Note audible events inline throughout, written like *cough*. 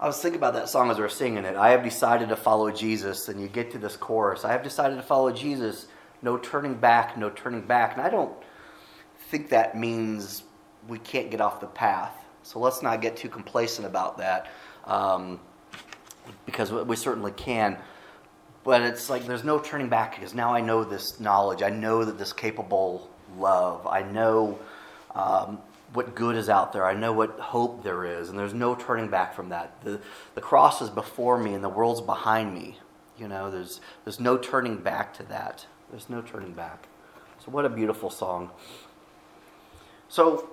I was thinking about that song as we were singing it. I have decided to follow Jesus, and you get to this chorus. I have decided to follow Jesus. No turning back, no turning back. And I don't think that means we can't get off the path. So let's not get too complacent about that, um, because we certainly can. But it's like there's no turning back because now I know this knowledge. I know that this capable love. I know um, what good is out there. I know what hope there is, and there's no turning back from that. The, the cross is before me, and the world's behind me. You know, there's, there's no turning back to that. There's no turning back. So, what a beautiful song. So,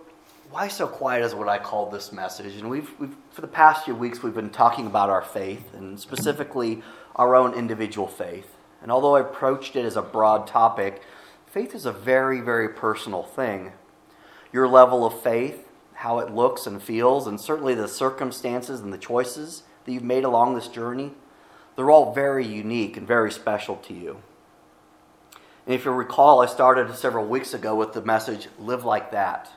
why so quiet is what I call this message. And we've, we've, for the past few weeks, we've been talking about our faith, and specifically our own individual faith. And although I approached it as a broad topic, faith is a very, very personal thing your level of faith, how it looks and feels, and certainly the circumstances and the choices that you've made along this journey, they're all very unique and very special to you. And if you recall, I started several weeks ago with the message, Live Like That.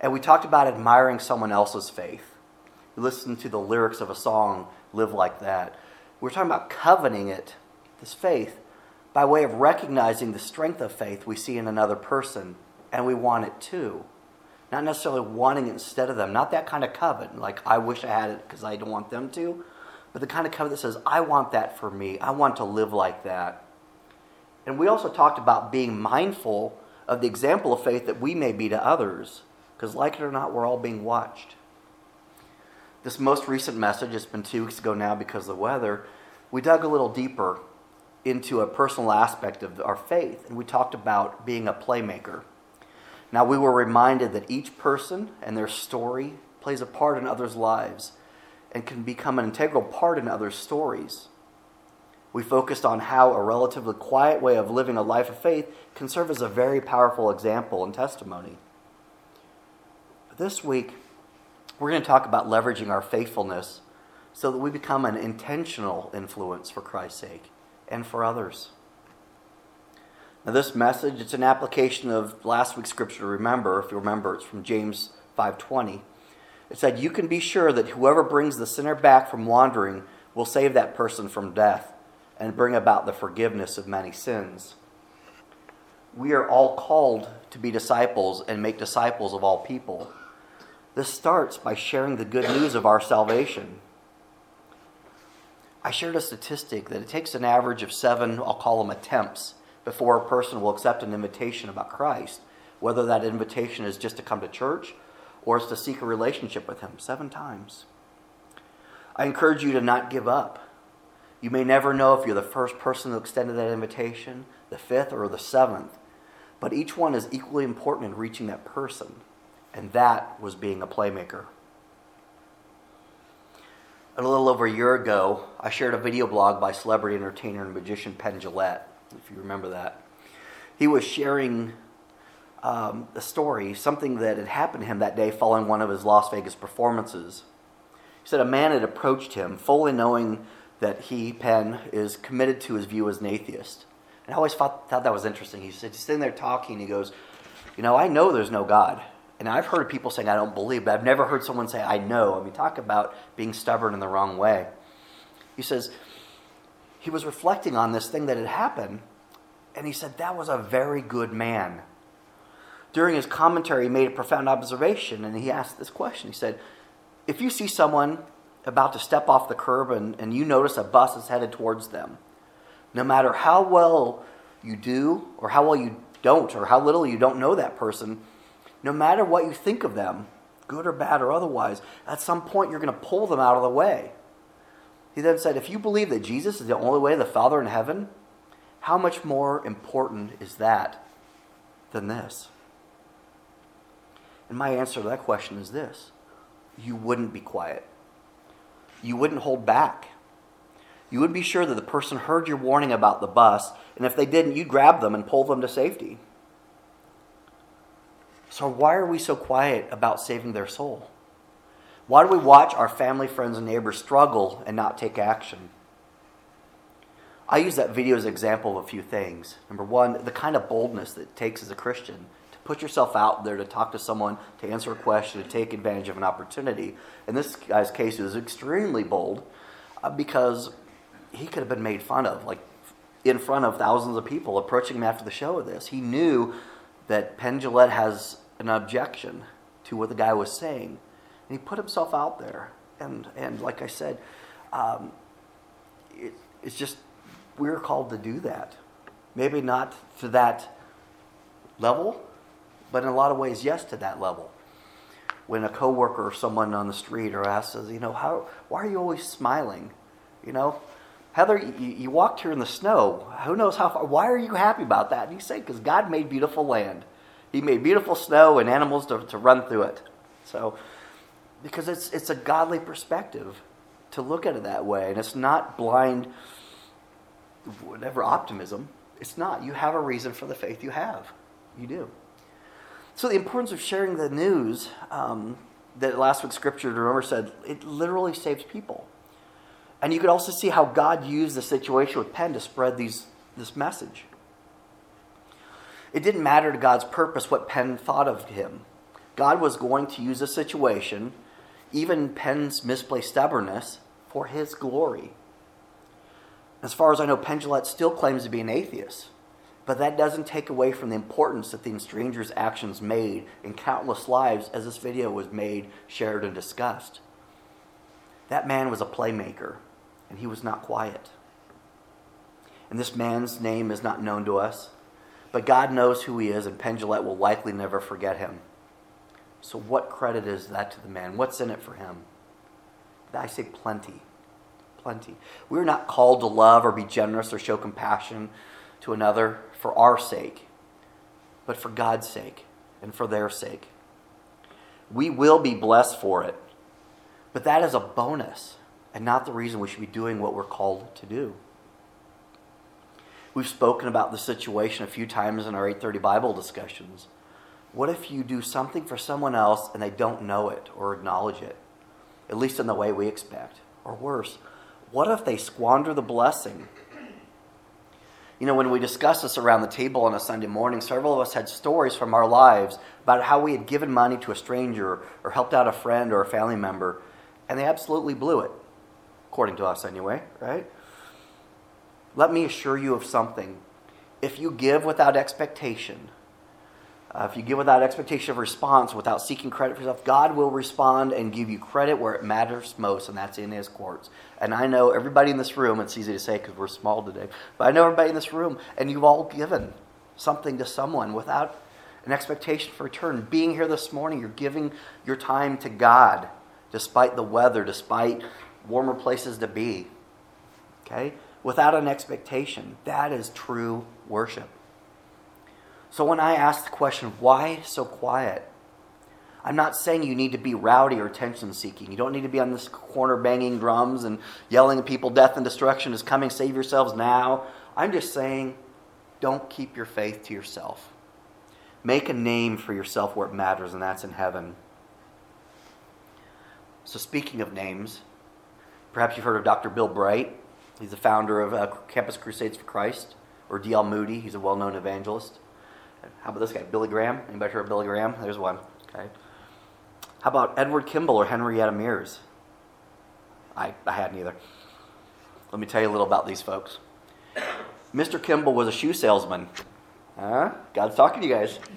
And we talked about admiring someone else's faith. We listened to the lyrics of a song, Live Like That. We're talking about coveting it, this faith, by way of recognizing the strength of faith we see in another person and we want it too. Not necessarily wanting it instead of them. Not that kind of covet, like I wish I had it because I don't want them to, but the kind of covet that says, I want that for me. I want to live like that. And we also talked about being mindful of the example of faith that we may be to others, because like it or not, we're all being watched. This most recent message, it's been two weeks ago now because of the weather, we dug a little deeper into a personal aspect of our faith, and we talked about being a playmaker. Now we were reminded that each person and their story plays a part in others' lives and can become an integral part in others' stories. We focused on how a relatively quiet way of living a life of faith can serve as a very powerful example and testimony. But this week, we're going to talk about leveraging our faithfulness so that we become an intentional influence for Christ's sake and for others. Now, this message, it's an application of last week's scripture remember. If you remember, it's from James 5.20. It said, You can be sure that whoever brings the sinner back from wandering will save that person from death and bring about the forgiveness of many sins. We are all called to be disciples and make disciples of all people. This starts by sharing the good news of our salvation. I shared a statistic that it takes an average of seven, I'll call them attempts, before a person will accept an invitation about Christ, whether that invitation is just to come to church or is to seek a relationship with Him, seven times. I encourage you to not give up. You may never know if you're the first person who extended that invitation, the fifth, or the seventh, but each one is equally important in reaching that person, and that was being a playmaker. A little over a year ago, I shared a video blog by celebrity entertainer and magician Penn Jillette if you remember that. He was sharing um, a story, something that had happened to him that day following one of his Las Vegas performances. He said a man had approached him, fully knowing that he, Penn, is committed to his view as an atheist. And I always thought, thought that was interesting. He said, he's sitting there talking, he goes, You know, I know there's no God. And I've heard people saying, I don't believe, but I've never heard someone say, I know. I mean, talk about being stubborn in the wrong way. He says, he was reflecting on this thing that had happened, and he said, That was a very good man. During his commentary, he made a profound observation, and he asked this question. He said, If you see someone about to step off the curb and, and you notice a bus is headed towards them, no matter how well you do, or how well you don't, or how little you don't know that person, no matter what you think of them, good or bad or otherwise, at some point you're going to pull them out of the way. He then said, If you believe that Jesus is the only way to the Father in heaven, how much more important is that than this? And my answer to that question is this you wouldn't be quiet, you wouldn't hold back. You would be sure that the person heard your warning about the bus, and if they didn't, you'd grab them and pull them to safety. So, why are we so quiet about saving their soul? Why do we watch our family, friends, and neighbors struggle and not take action? I use that video as an example of a few things. Number one, the kind of boldness that it takes as a Christian to put yourself out there to talk to someone, to answer a question, to take advantage of an opportunity. In this guy's case, he was extremely bold uh, because he could have been made fun of, like in front of thousands of people approaching him after the show of this. He knew that Penn has an objection to what the guy was saying, and he put himself out there. And and like I said, um, it, it's just we're called to do that. Maybe not to that level, but in a lot of ways, yes, to that level. When a coworker or someone on the street or asks, you know, how, why are you always smiling? You know, Heather, you, you walked here in the snow. Who knows how far? Why are you happy about that? And you say, because God made beautiful land. He made beautiful snow and animals to, to run through it. So, because it's, it's a godly perspective to look at it that way. And it's not blind, whatever optimism. It's not. You have a reason for the faith you have. You do. So, the importance of sharing the news um, that last week's scripture, remember, said it literally saves people. And you could also see how God used the situation with Penn to spread these, this message. It didn't matter to God's purpose what Penn thought of him. God was going to use the situation, even Penn's misplaced stubbornness, for his glory. As far as I know, Penn Jillette still claims to be an atheist. But that doesn't take away from the importance that the stranger's actions made in countless lives as this video was made, shared, and discussed. That man was a playmaker, and he was not quiet. And this man's name is not known to us, but God knows who he is, and Penn Jillette will likely never forget him. So, what credit is that to the man? What's in it for him? I say plenty. Plenty. We're not called to love or be generous or show compassion to another for our sake, but for God's sake and for their sake. We will be blessed for it, but that is a bonus and not the reason we should be doing what we're called to do. We've spoken about the situation a few times in our 830 Bible discussions. What if you do something for someone else and they don't know it or acknowledge it, at least in the way we expect? Or worse, what if they squander the blessing you know, when we discussed this around the table on a Sunday morning, several of us had stories from our lives about how we had given money to a stranger or helped out a friend or a family member, and they absolutely blew it, according to us anyway, right? Let me assure you of something. If you give without expectation, uh, if you give without expectation of response, without seeking credit for yourself, God will respond and give you credit where it matters most, and that's in His courts. And I know everybody in this room, it's easy to say because we're small today, but I know everybody in this room, and you've all given something to someone without an expectation for return. Being here this morning, you're giving your time to God despite the weather, despite warmer places to be. Okay? Without an expectation. That is true worship. So when I ask the question, why so quiet? I'm not saying you need to be rowdy or attention seeking. You don't need to be on this corner banging drums and yelling at people, death and destruction is coming, save yourselves now. I'm just saying, don't keep your faith to yourself. Make a name for yourself where it matters, and that's in heaven. So, speaking of names, perhaps you've heard of Dr. Bill Bright. He's the founder of uh, Campus Crusades for Christ, or D.L. Moody. He's a well known evangelist. How about this guy, Billy Graham? Anybody heard of Billy Graham? There's one. Okay. How about Edward Kimball or Henrietta Mears? I, I hadn't either. Let me tell you a little about these folks. Mr. Kimball was a shoe salesman. Huh? God's talking to you guys. *laughs*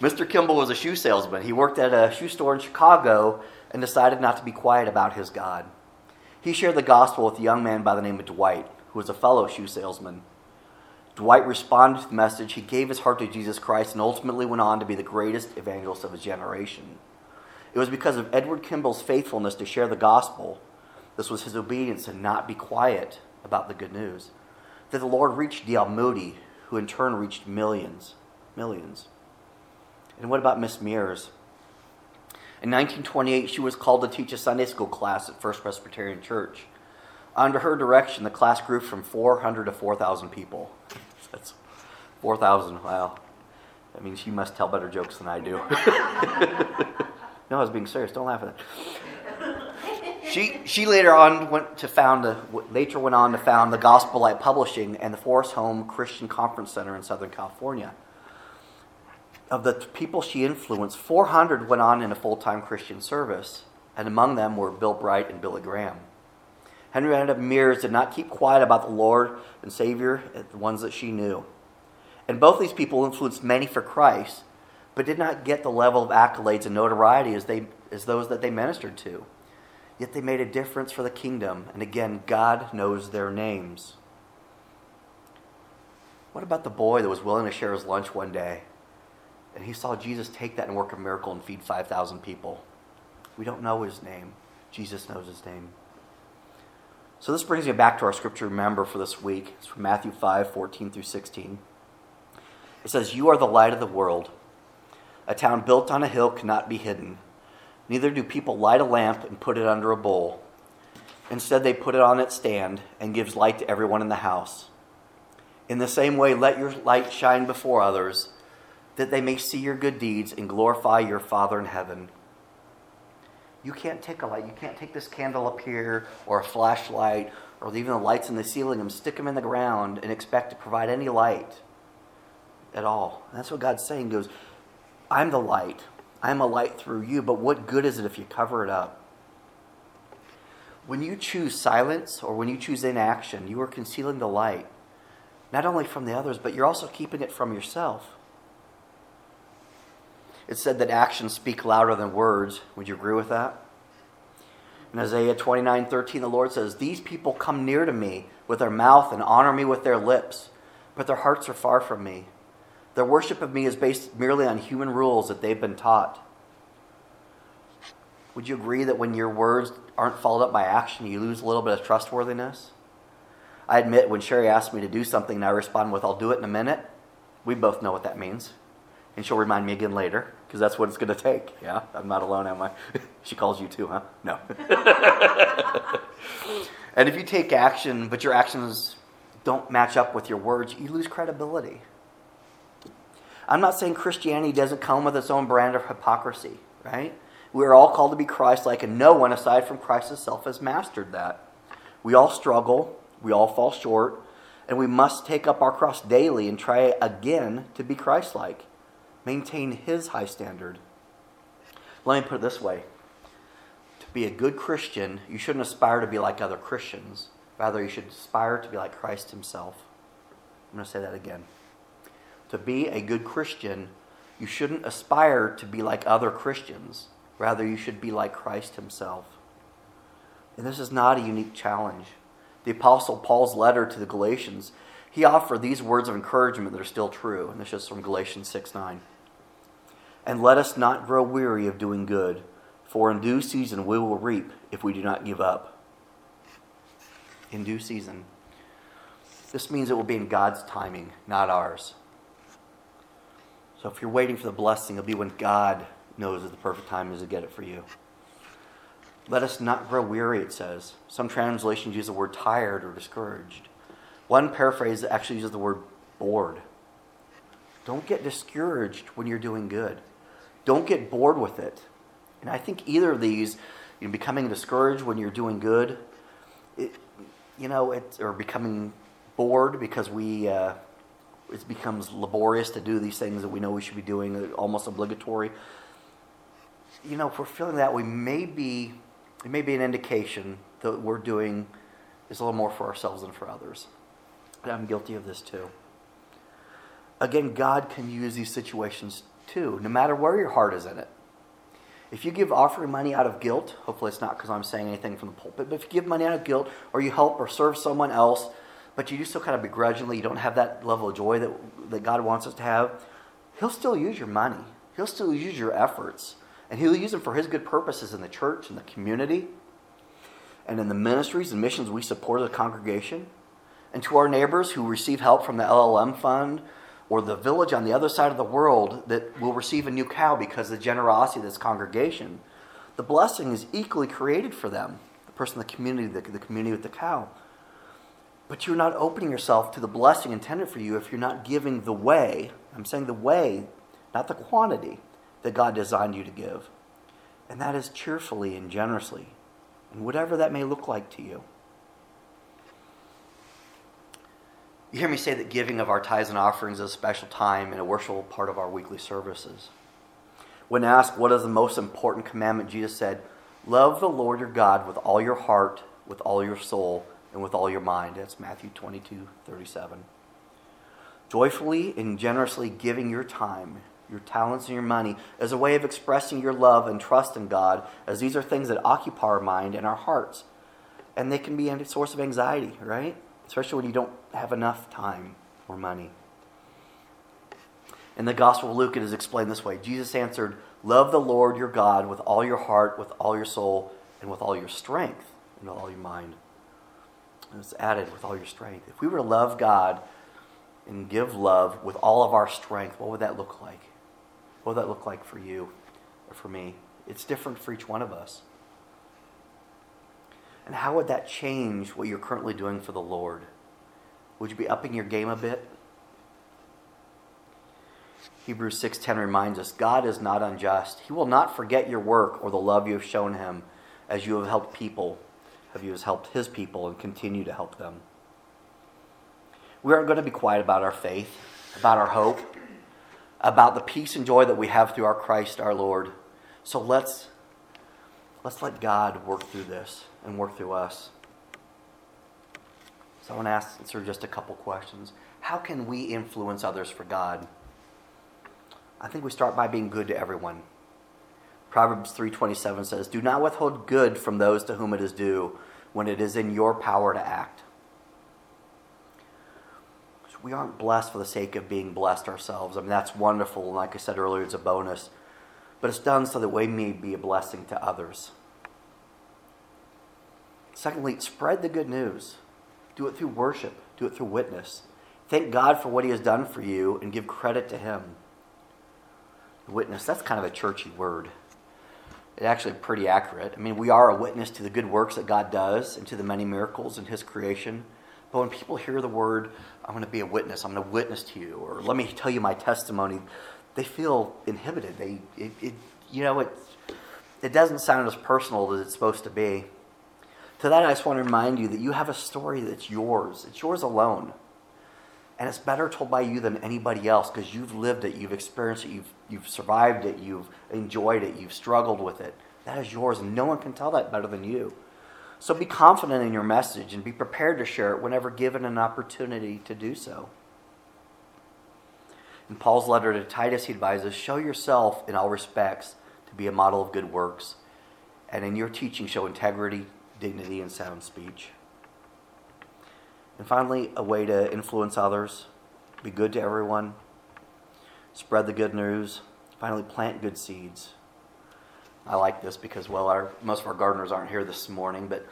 Mr. Kimball was a shoe salesman. He worked at a shoe store in Chicago and decided not to be quiet about his God. He shared the gospel with a young man by the name of Dwight, who was a fellow shoe salesman. Dwight responded to the message. He gave his heart to Jesus Christ and ultimately went on to be the greatest evangelist of his generation. It was because of Edward Kimball's faithfulness to share the gospel, this was his obedience to not be quiet about the good news, that the Lord reached D.L. Moody, who in turn reached millions. Millions. And what about Miss Mears? In 1928, she was called to teach a Sunday school class at First Presbyterian Church. Under her direction, the class grew from 400 to 4,000 people. That's 4,000. Wow. That means you must tell better jokes than I do. *laughs* no, I was being serious. Don't laugh at that. She, she later on went to found a, later went on to found the Gospel Light Publishing and the Forest Home Christian Conference Center in Southern California. of the people she influenced, 400 went on in a full time Christian service, and among them were Bill Bright and Billy Graham. Henrietta Mears did not keep quiet about the Lord and Savior, the ones that she knew. And both these people influenced many for Christ, but did not get the level of accolades and notoriety as, they, as those that they ministered to. Yet they made a difference for the kingdom, and again, God knows their names. What about the boy that was willing to share his lunch one day and he saw Jesus take that and work a miracle and feed 5,000 people? We don't know his name. Jesus knows his name. So this brings me back to our scripture remember for this week. It's from Matthew 5 14 through 16. It says, You are the light of the world. A town built on a hill cannot be hidden. Neither do people light a lamp and put it under a bowl. Instead, they put it on its stand and gives light to everyone in the house. In the same way, let your light shine before others, that they may see your good deeds and glorify your Father in heaven. You can't take a light. You can't take this candle up here or a flashlight or even the lights in the ceiling and stick them in the ground and expect to provide any light at all. And that's what God's saying. He goes, I'm the light. I'm a light through you, but what good is it if you cover it up? When you choose silence or when you choose inaction, you are concealing the light, not only from the others, but you're also keeping it from yourself. It said that actions speak louder than words. Would you agree with that? In Isaiah 29 13, the Lord says, These people come near to me with their mouth and honor me with their lips, but their hearts are far from me. Their worship of me is based merely on human rules that they've been taught. Would you agree that when your words aren't followed up by action, you lose a little bit of trustworthiness? I admit when Sherry asks me to do something and I respond with, I'll do it in a minute, we both know what that means. And she'll remind me again later, because that's what it's going to take. Yeah? I'm not alone, am I? *laughs* she calls you too, huh? No. *laughs* and if you take action, but your actions don't match up with your words, you lose credibility. I'm not saying Christianity doesn't come with its own brand of hypocrisy, right? We are all called to be Christ like, and no one aside from Christ himself has mastered that. We all struggle, we all fall short, and we must take up our cross daily and try again to be Christ like. Maintain his high standard. Let me put it this way To be a good Christian, you shouldn't aspire to be like other Christians. Rather, you should aspire to be like Christ himself. I'm going to say that again to be a good Christian, you shouldn't aspire to be like other Christians. Rather, you should be like Christ himself. And this is not a unique challenge. The Apostle Paul's letter to the Galatians, he offered these words of encouragement that are still true. And this is from Galatians 6 9. And let us not grow weary of doing good, for in due season we will reap if we do not give up. In due season. This means it will be in God's timing, not ours. So if you're waiting for the blessing, it'll be when God knows that the perfect time is to get it for you. Let us not grow weary, it says. Some translations use the word tired or discouraged. One paraphrase actually uses the word bored. Don't get discouraged when you're doing good. Don't get bored with it. And I think either of these, you know, becoming discouraged when you're doing good, it, you know, it, or becoming bored because we uh, it becomes laborious to do these things that we know we should be doing, uh, almost obligatory. You know, if we're feeling that, we may be, it may be an indication that we're doing is a little more for ourselves than for others. And I'm guilty of this too. Again, God can use these situations too, no matter where your heart is in it. If you give offering money out of guilt, hopefully it's not because I'm saying anything from the pulpit, but if you give money out of guilt or you help or serve someone else but you do so kind of begrudgingly, you don't have that level of joy that, that God wants us to have, He'll still use your money. He'll still use your efforts. And He'll use them for His good purposes in the church, in the community, and in the ministries and missions we support as a congregation. And to our neighbors who receive help from the LLM fund or the village on the other side of the world that will receive a new cow because of the generosity of this congregation, the blessing is equally created for them. The person the community, the, the community with the cow. But you're not opening yourself to the blessing intended for you if you're not giving the way. I'm saying the way, not the quantity that God designed you to give. And that is cheerfully and generously, and whatever that may look like to you. You hear me say that giving of our tithes and offerings is a special time and a worshipful part of our weekly services. When asked what is the most important commandment, Jesus said, Love the Lord your God with all your heart, with all your soul, and with all your mind. That's Matthew 22 37. Joyfully and generously giving your time, your talents, and your money as a way of expressing your love and trust in God, as these are things that occupy our mind and our hearts. And they can be a source of anxiety, right? Especially when you don't have enough time or money. In the Gospel of Luke, it is explained this way Jesus answered, Love the Lord your God with all your heart, with all your soul, and with all your strength, and with all your mind. And it's added with all your strength. If we were to love God and give love with all of our strength, what would that look like? What would that look like for you or for me? It's different for each one of us. And how would that change what you're currently doing for the Lord? Would you be upping your game a bit? Hebrews 6:10 reminds us God is not unjust. He will not forget your work or the love you have shown him as you have helped people, as you has helped his people and continue to help them. We aren't going to be quiet about our faith, about our hope, about the peace and joy that we have through our Christ our Lord. So let's let's let God work through this and work through us. So I want to answer just a couple questions. How can we influence others for God? I think we start by being good to everyone. Proverbs 3:27 says, "Do not withhold good from those to whom it is due when it is in your power to act." we aren't blessed for the sake of being blessed ourselves. I mean, that's wonderful. Like I said earlier, it's a bonus. But it's done so that we may be a blessing to others. Secondly, spread the good news. Do it through worship, do it through witness. Thank God for what He has done for you and give credit to Him. Witness, that's kind of a churchy word. It's actually pretty accurate. I mean, we are a witness to the good works that God does and to the many miracles in His creation. But when people hear the word, I'm going to be a witness, I'm going to witness to you, or let me tell you my testimony, they feel inhibited. They, it, it you know, it, it doesn't sound as personal as it's supposed to be. To that, I just want to remind you that you have a story that's yours. It's yours alone. And it's better told by you than anybody else because you've lived it, you've experienced it, you've, you've survived it, you've enjoyed it, you've struggled with it. That is yours, and no one can tell that better than you. So be confident in your message and be prepared to share it whenever given an opportunity to do so. In Paul's letter to Titus, he advises show yourself in all respects to be a model of good works, and in your teaching, show integrity, dignity, and sound speech. And finally, a way to influence others be good to everyone, spread the good news, finally, plant good seeds. I like this because, well, our, most of our gardeners aren't here this morning, but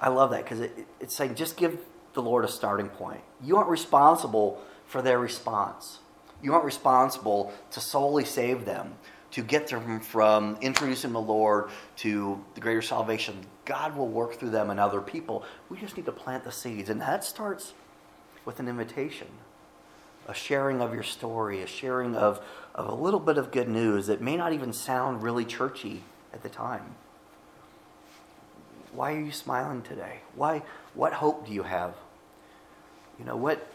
I love that because it, it's saying just give the Lord a starting point. You aren't responsible for their response. You aren't responsible to solely save them, to get them from introducing the Lord to the greater salvation. God will work through them and other people. We just need to plant the seeds, and that starts with an invitation a sharing of your story, a sharing of, of a little bit of good news that may not even sound really churchy at the time. Why are you smiling today? Why what hope do you have? You know what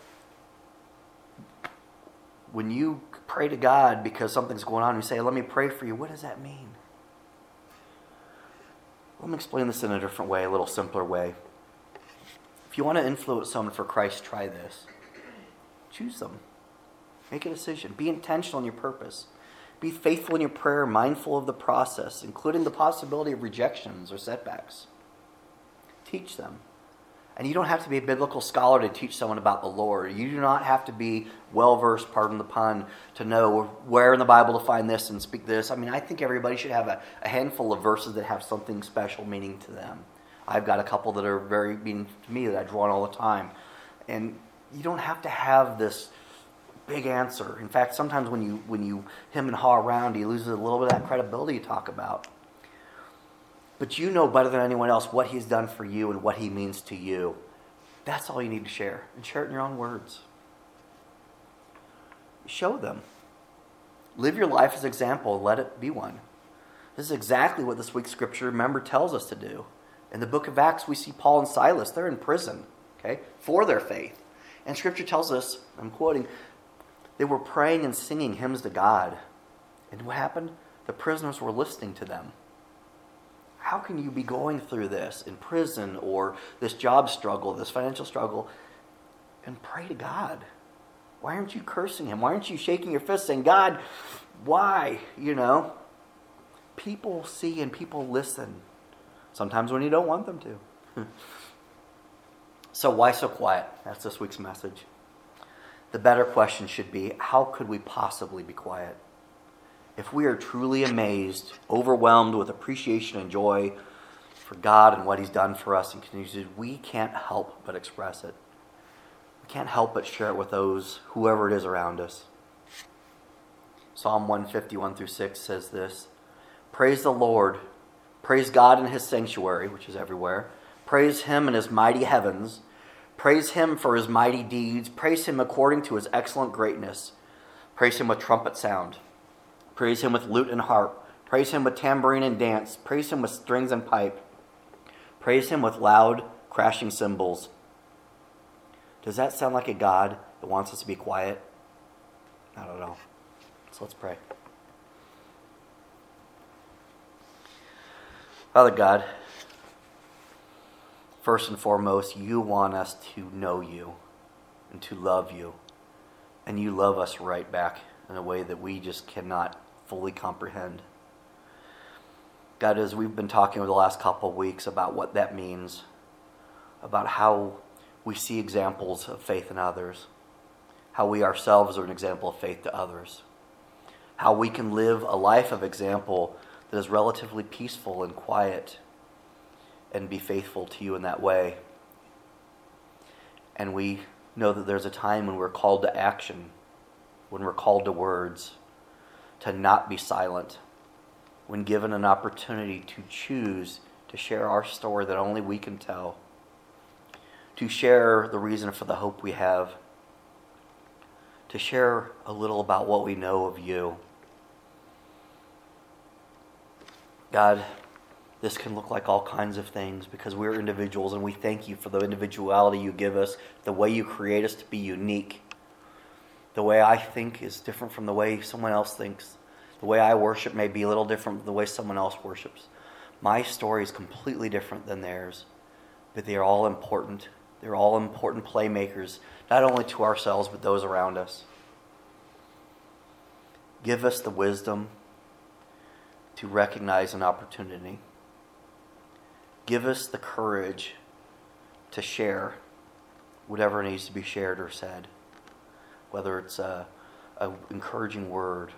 when you pray to God because something's going on, and you say, Let me pray for you, what does that mean? Let me explain this in a different way, a little simpler way. If you want to influence someone for Christ, try this. Choose them. Make a decision. Be intentional in your purpose. Be faithful in your prayer, mindful of the process, including the possibility of rejections or setbacks. Teach them. And you don't have to be a biblical scholar to teach someone about the Lord. You do not have to be well versed, pardon the pun, to know where in the Bible to find this and speak this. I mean, I think everybody should have a, a handful of verses that have something special meaning to them. I've got a couple that are very meaning to me that I draw on all the time. And you don't have to have this big answer. In fact, sometimes when you when you him and haw around, he loses a little bit of that credibility you talk about. But you know better than anyone else what he's done for you and what he means to you. That's all you need to share. And share it in your own words. Show them. Live your life as an example. Let it be one. This is exactly what this week's scripture, remember, tells us to do. In the book of Acts, we see Paul and Silas. They're in prison, okay, for their faith. And scripture tells us, I'm quoting, they were praying and singing hymns to God. And what happened? The prisoners were listening to them. How can you be going through this in prison or this job struggle, this financial struggle, and pray to God? Why aren't you cursing Him? Why aren't you shaking your fist saying, God, why? You know, people see and people listen. Sometimes when you don't want them to. *laughs* so, why so quiet? That's this week's message. The better question should be how could we possibly be quiet? If we are truly amazed, overwhelmed with appreciation and joy for God and what He's done for us and continues to do, we can't help but express it. We can't help but share it with those, whoever it is around us. Psalm 151 through 6 says this Praise the Lord. Praise God in His sanctuary, which is everywhere. Praise Him in His mighty heavens. Praise Him for His mighty deeds. Praise Him according to His excellent greatness. Praise Him with trumpet sound. Praise him with lute and harp. Praise him with tambourine and dance. Praise him with strings and pipe. Praise him with loud, crashing cymbals. Does that sound like a God that wants us to be quiet? I don't know. So let's pray. Father God, first and foremost, you want us to know you and to love you. And you love us right back in a way that we just cannot fully comprehend. God, as we've been talking over the last couple of weeks about what that means, about how we see examples of faith in others, how we ourselves are an example of faith to others, how we can live a life of example that is relatively peaceful and quiet and be faithful to you in that way. And we know that there's a time when we're called to action, when we're called to words to not be silent. When given an opportunity to choose to share our story that only we can tell, to share the reason for the hope we have, to share a little about what we know of you. God, this can look like all kinds of things because we're individuals and we thank you for the individuality you give us, the way you create us to be unique the way I think is different from the way someone else thinks. The way I worship may be a little different from the way someone else worships. My story is completely different than theirs, but they are all important. They're all important playmakers, not only to ourselves, but those around us. Give us the wisdom to recognize an opportunity. Give us the courage to share whatever needs to be shared or said whether it's a, a encouraging word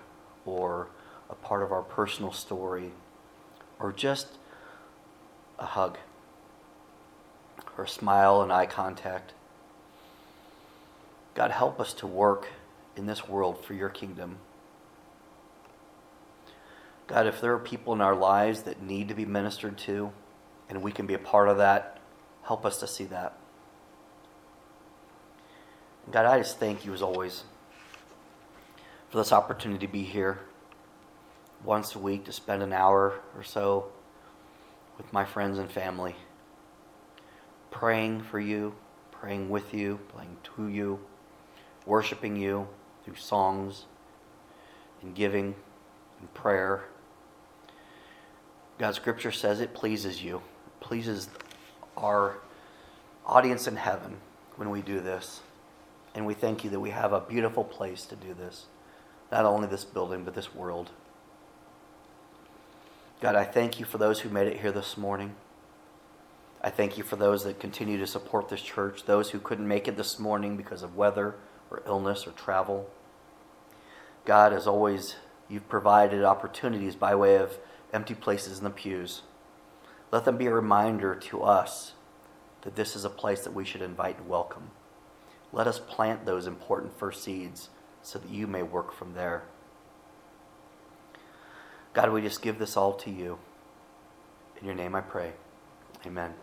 or a part of our personal story or just a hug or a smile and eye contact. God, help us to work in this world for your kingdom. God, if there are people in our lives that need to be ministered to and we can be a part of that, help us to see that. God, I just thank you as always for this opportunity to be here once a week to spend an hour or so with my friends and family, praying for you, praying with you, praying to you, worshiping you through songs and giving and prayer. God's scripture says it pleases you, it pleases our audience in heaven when we do this. And we thank you that we have a beautiful place to do this. Not only this building, but this world. God, I thank you for those who made it here this morning. I thank you for those that continue to support this church, those who couldn't make it this morning because of weather or illness or travel. God, as always, you've provided opportunities by way of empty places in the pews. Let them be a reminder to us that this is a place that we should invite and welcome. Let us plant those important first seeds so that you may work from there. God, we just give this all to you. In your name I pray. Amen.